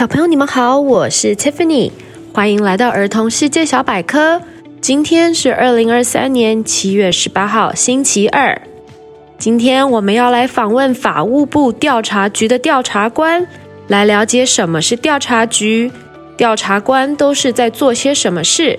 小朋友，你们好，我是 Tiffany，欢迎来到儿童世界小百科。今天是二零二三年七月十八号，星期二。今天我们要来访问法务部调查局的调查官，来了解什么是调查局，调查官都是在做些什么事。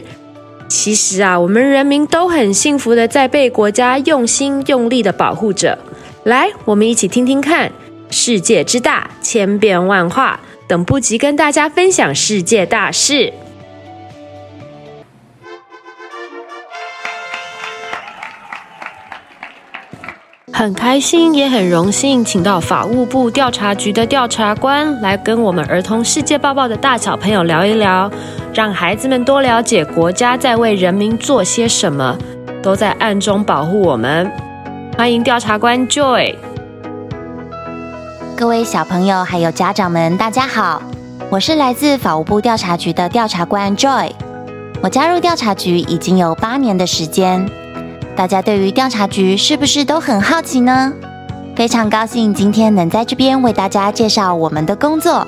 其实啊，我们人民都很幸福的在被国家用心用力的保护着。来，我们一起听听看，世界之大，千变万化。等不及跟大家分享世界大事，很开心也很荣幸，请到法务部调查局的调查官来跟我们儿童世界报报的大小朋友聊一聊，让孩子们多了解国家在为人民做些什么，都在暗中保护我们。欢迎调查官 Joy。各位小朋友还有家长们，大家好，我是来自法务部调查局的调查官 Joy。我加入调查局已经有八年的时间，大家对于调查局是不是都很好奇呢？非常高兴今天能在这边为大家介绍我们的工作。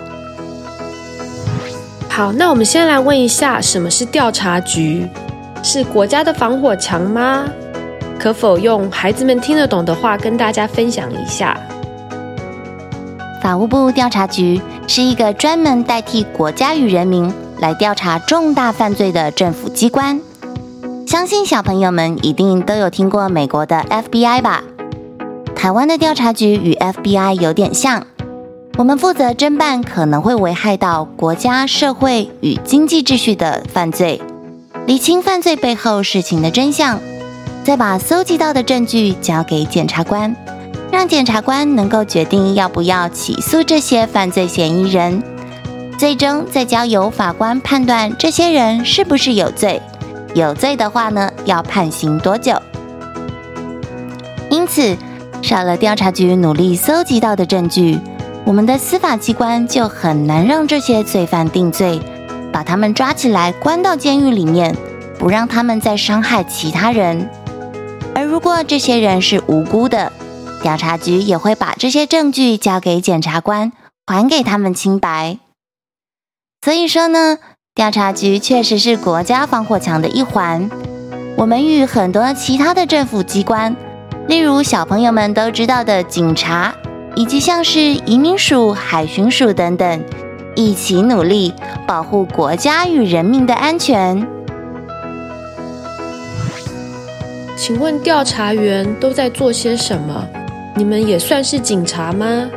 好，那我们先来问一下，什么是调查局？是国家的防火墙吗？可否用孩子们听得懂的话跟大家分享一下？法务部调查局是一个专门代替国家与人民来调查重大犯罪的政府机关。相信小朋友们一定都有听过美国的 FBI 吧？台湾的调查局与 FBI 有点像，我们负责侦办可能会危害到国家、社会与经济秩序的犯罪，厘清犯罪背后事情的真相，再把搜集到的证据交给检察官。让检察官能够决定要不要起诉这些犯罪嫌疑人，最终再交由法官判断这些人是不是有罪，有罪的话呢，要判刑多久。因此，少了调查局努力搜集到的证据，我们的司法机关就很难让这些罪犯定罪，把他们抓起来关到监狱里面，不让他们再伤害其他人。而如果这些人是无辜的，调查局也会把这些证据交给检察官，还给他们清白。所以说呢，调查局确实是国家防火墙的一环。我们与很多其他的政府机关，例如小朋友们都知道的警察，以及像是移民署、海巡署等等，一起努力保护国家与人民的安全。请问调查员都在做些什么？你们也算是警察吗？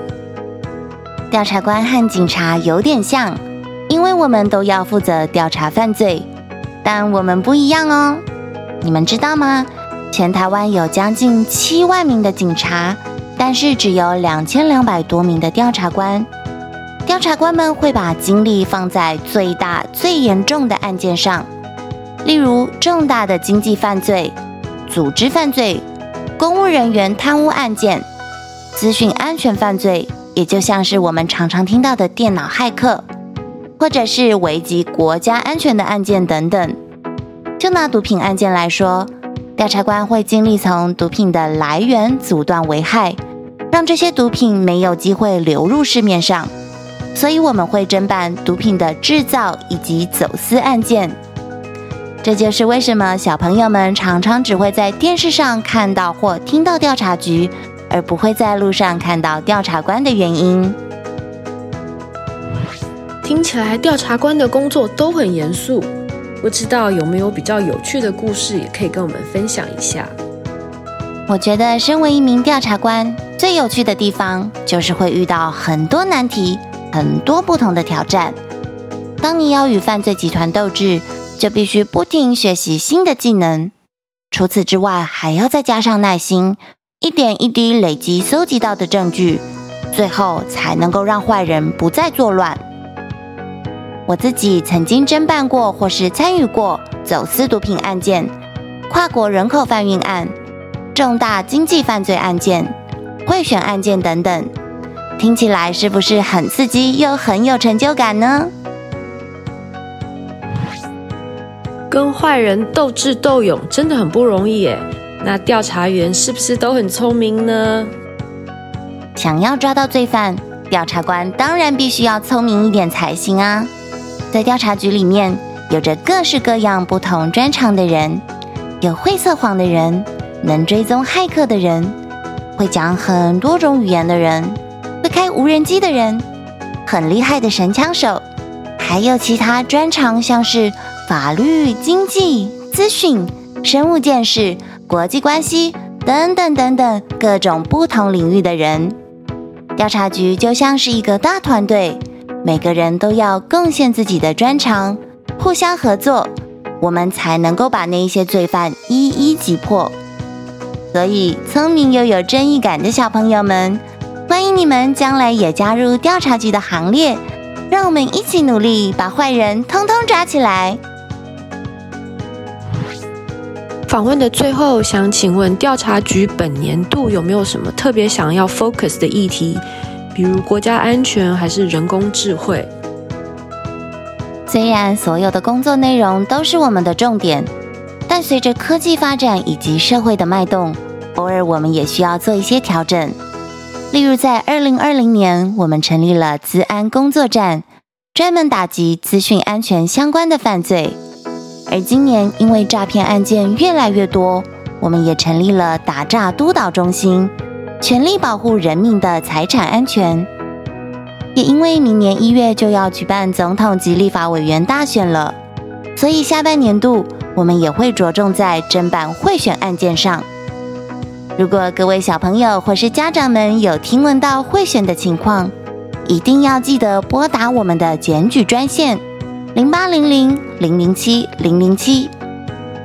调查官和警察有点像，因为我们都要负责调查犯罪，但我们不一样哦。你们知道吗？全台湾有将近七万名的警察，但是只有两千两百多名的调查官。调查官们会把精力放在最大、最严重的案件上，例如重大的经济犯罪、组织犯罪。公务人员贪污案件、资讯安全犯罪，也就像是我们常常听到的电脑骇客，或者是危及国家安全的案件等等。就拿毒品案件来说，调查官会尽力从毒品的来源阻断危害，让这些毒品没有机会流入市面上。所以我们会侦办毒品的制造以及走私案件。这就是为什么小朋友们常常只会在电视上看到或听到调查局，而不会在路上看到调查官的原因。听起来调查官的工作都很严肃，不知道有没有比较有趣的故事，也可以跟我们分享一下。我觉得身为一名调查官，最有趣的地方就是会遇到很多难题，很多不同的挑战。当你要与犯罪集团斗智，就必须不停学习新的技能，除此之外，还要再加上耐心，一点一滴累积搜集到的证据，最后才能够让坏人不再作乱。我自己曾经侦办过或是参与过走私毒品案件、跨国人口贩运案、重大经济犯罪案件、贿选案件等等，听起来是不是很刺激又很有成就感呢？跟坏人斗智斗勇真的很不容易耶。那调查员是不是都很聪明呢？想要抓到罪犯，调查官当然必须要聪明一点才行啊！在调查局里面，有着各式各样不同专长的人，有会测谎的人，能追踪骇客的人，会讲很多种语言的人，会开无人机的人，很厉害的神枪手，还有其他专长，像是法律、经济、资讯、生物见识、国际关系等等等等各种不同领域的人。调查局就像是一个大团队，每个人都要贡献自己的专长，互相合作，我们才能够把那一些罪犯一一击破。所以，聪明又有正义感的小朋友们，欢迎你们将来也加入调查局的行列，让我们一起努力，把坏人通通抓起来。访问的最后，想请问调查局本年度有没有什么特别想要 focus 的议题，比如国家安全还是人工智慧？虽然所有的工作内容都是我们的重点，但随着科技发展以及社会的脉动，偶尔我们也需要做一些调整。例如，在二零二零年，我们成立了资安工作站，专门打击资讯安全相关的犯罪。而今年，因为诈骗案件越来越多，我们也成立了打诈督导中心，全力保护人民的财产安全。也因为明年一月就要举办总统及立法委员大选了，所以下半年度我们也会着重在侦办贿选案件上。如果各位小朋友或是家长们有听闻到贿选的情况，一定要记得拨打我们的检举专线。零八零零零零七零零七，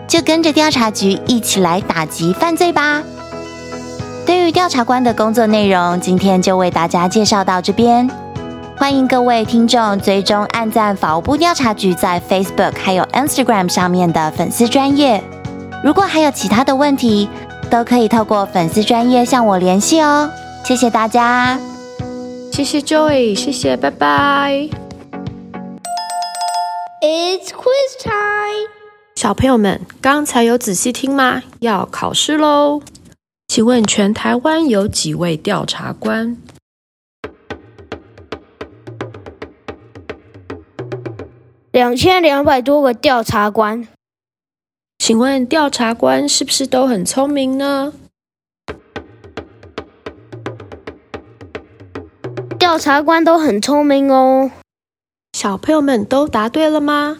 就跟着调查局一起来打击犯罪吧。对于调查官的工作内容，今天就为大家介绍到这边。欢迎各位听众追踪、按赞法务部调查局在 Facebook 还有 Instagram 上面的粉丝专业。如果还有其他的问题，都可以透过粉丝专业向我联系哦。谢谢大家，谢谢 Joy，谢谢，拜拜。It's quiz time！小朋友们，刚才有仔细听吗？要考试喽！请问全台湾有几位调查官？两千两百多个调查官。请问调查官是不是都很聪明呢？调查官都很聪明哦。小朋友们都答对了吗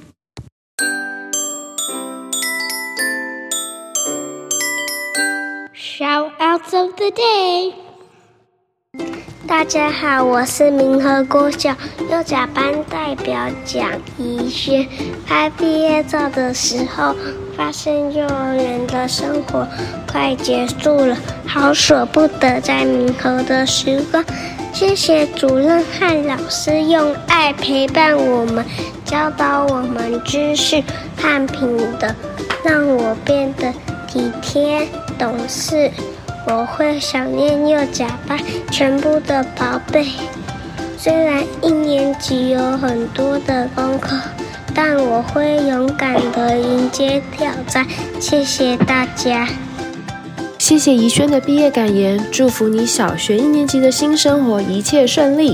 ？Shoutouts of the day！大家好，我是明和国小幼甲班代表蒋怡轩。拍毕业照的时候，发现幼儿园的生活快结束了，好舍不得在明和的时光。谢谢主任和老师用爱陪伴我们，教导我们知识和品德，让我变得体贴懂事。我会想念幼甲班全部的宝贝。虽然一年级有很多的功课，但我会勇敢地迎接挑战。谢谢大家。谢谢怡轩的毕业感言，祝福你小学一年级的新生活一切顺利。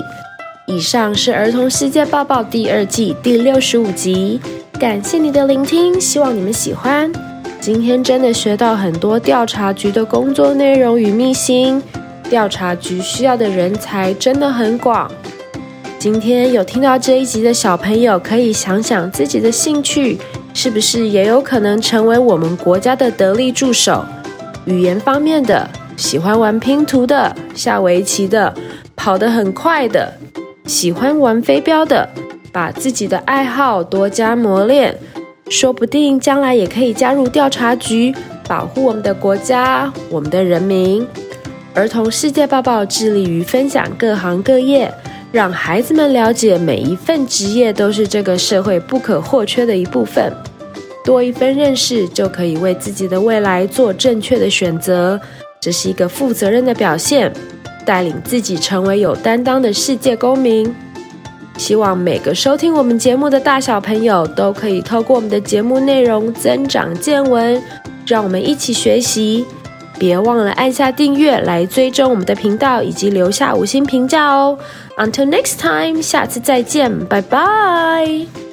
以上是儿童世界报报第二季第六十五集，感谢你的聆听，希望你们喜欢。今天真的学到很多调查局的工作内容与秘辛，调查局需要的人才真的很广。今天有听到这一集的小朋友，可以想想自己的兴趣，是不是也有可能成为我们国家的得力助手？语言方面的，喜欢玩拼图的，下围棋的，跑得很快的，喜欢玩飞镖的，把自己的爱好多加磨练，说不定将来也可以加入调查局，保护我们的国家，我们的人民。儿童世界报报致力于分享各行各业，让孩子们了解每一份职业都是这个社会不可或缺的一部分。多一分认识，就可以为自己的未来做正确的选择。这是一个负责任的表现，带领自己成为有担当的世界公民。希望每个收听我们节目的大小朋友都可以透过我们的节目内容增长见闻，让我们一起学习。别忘了按下订阅来追踪我们的频道，以及留下五星评价哦。Until next time，下次再见，拜拜。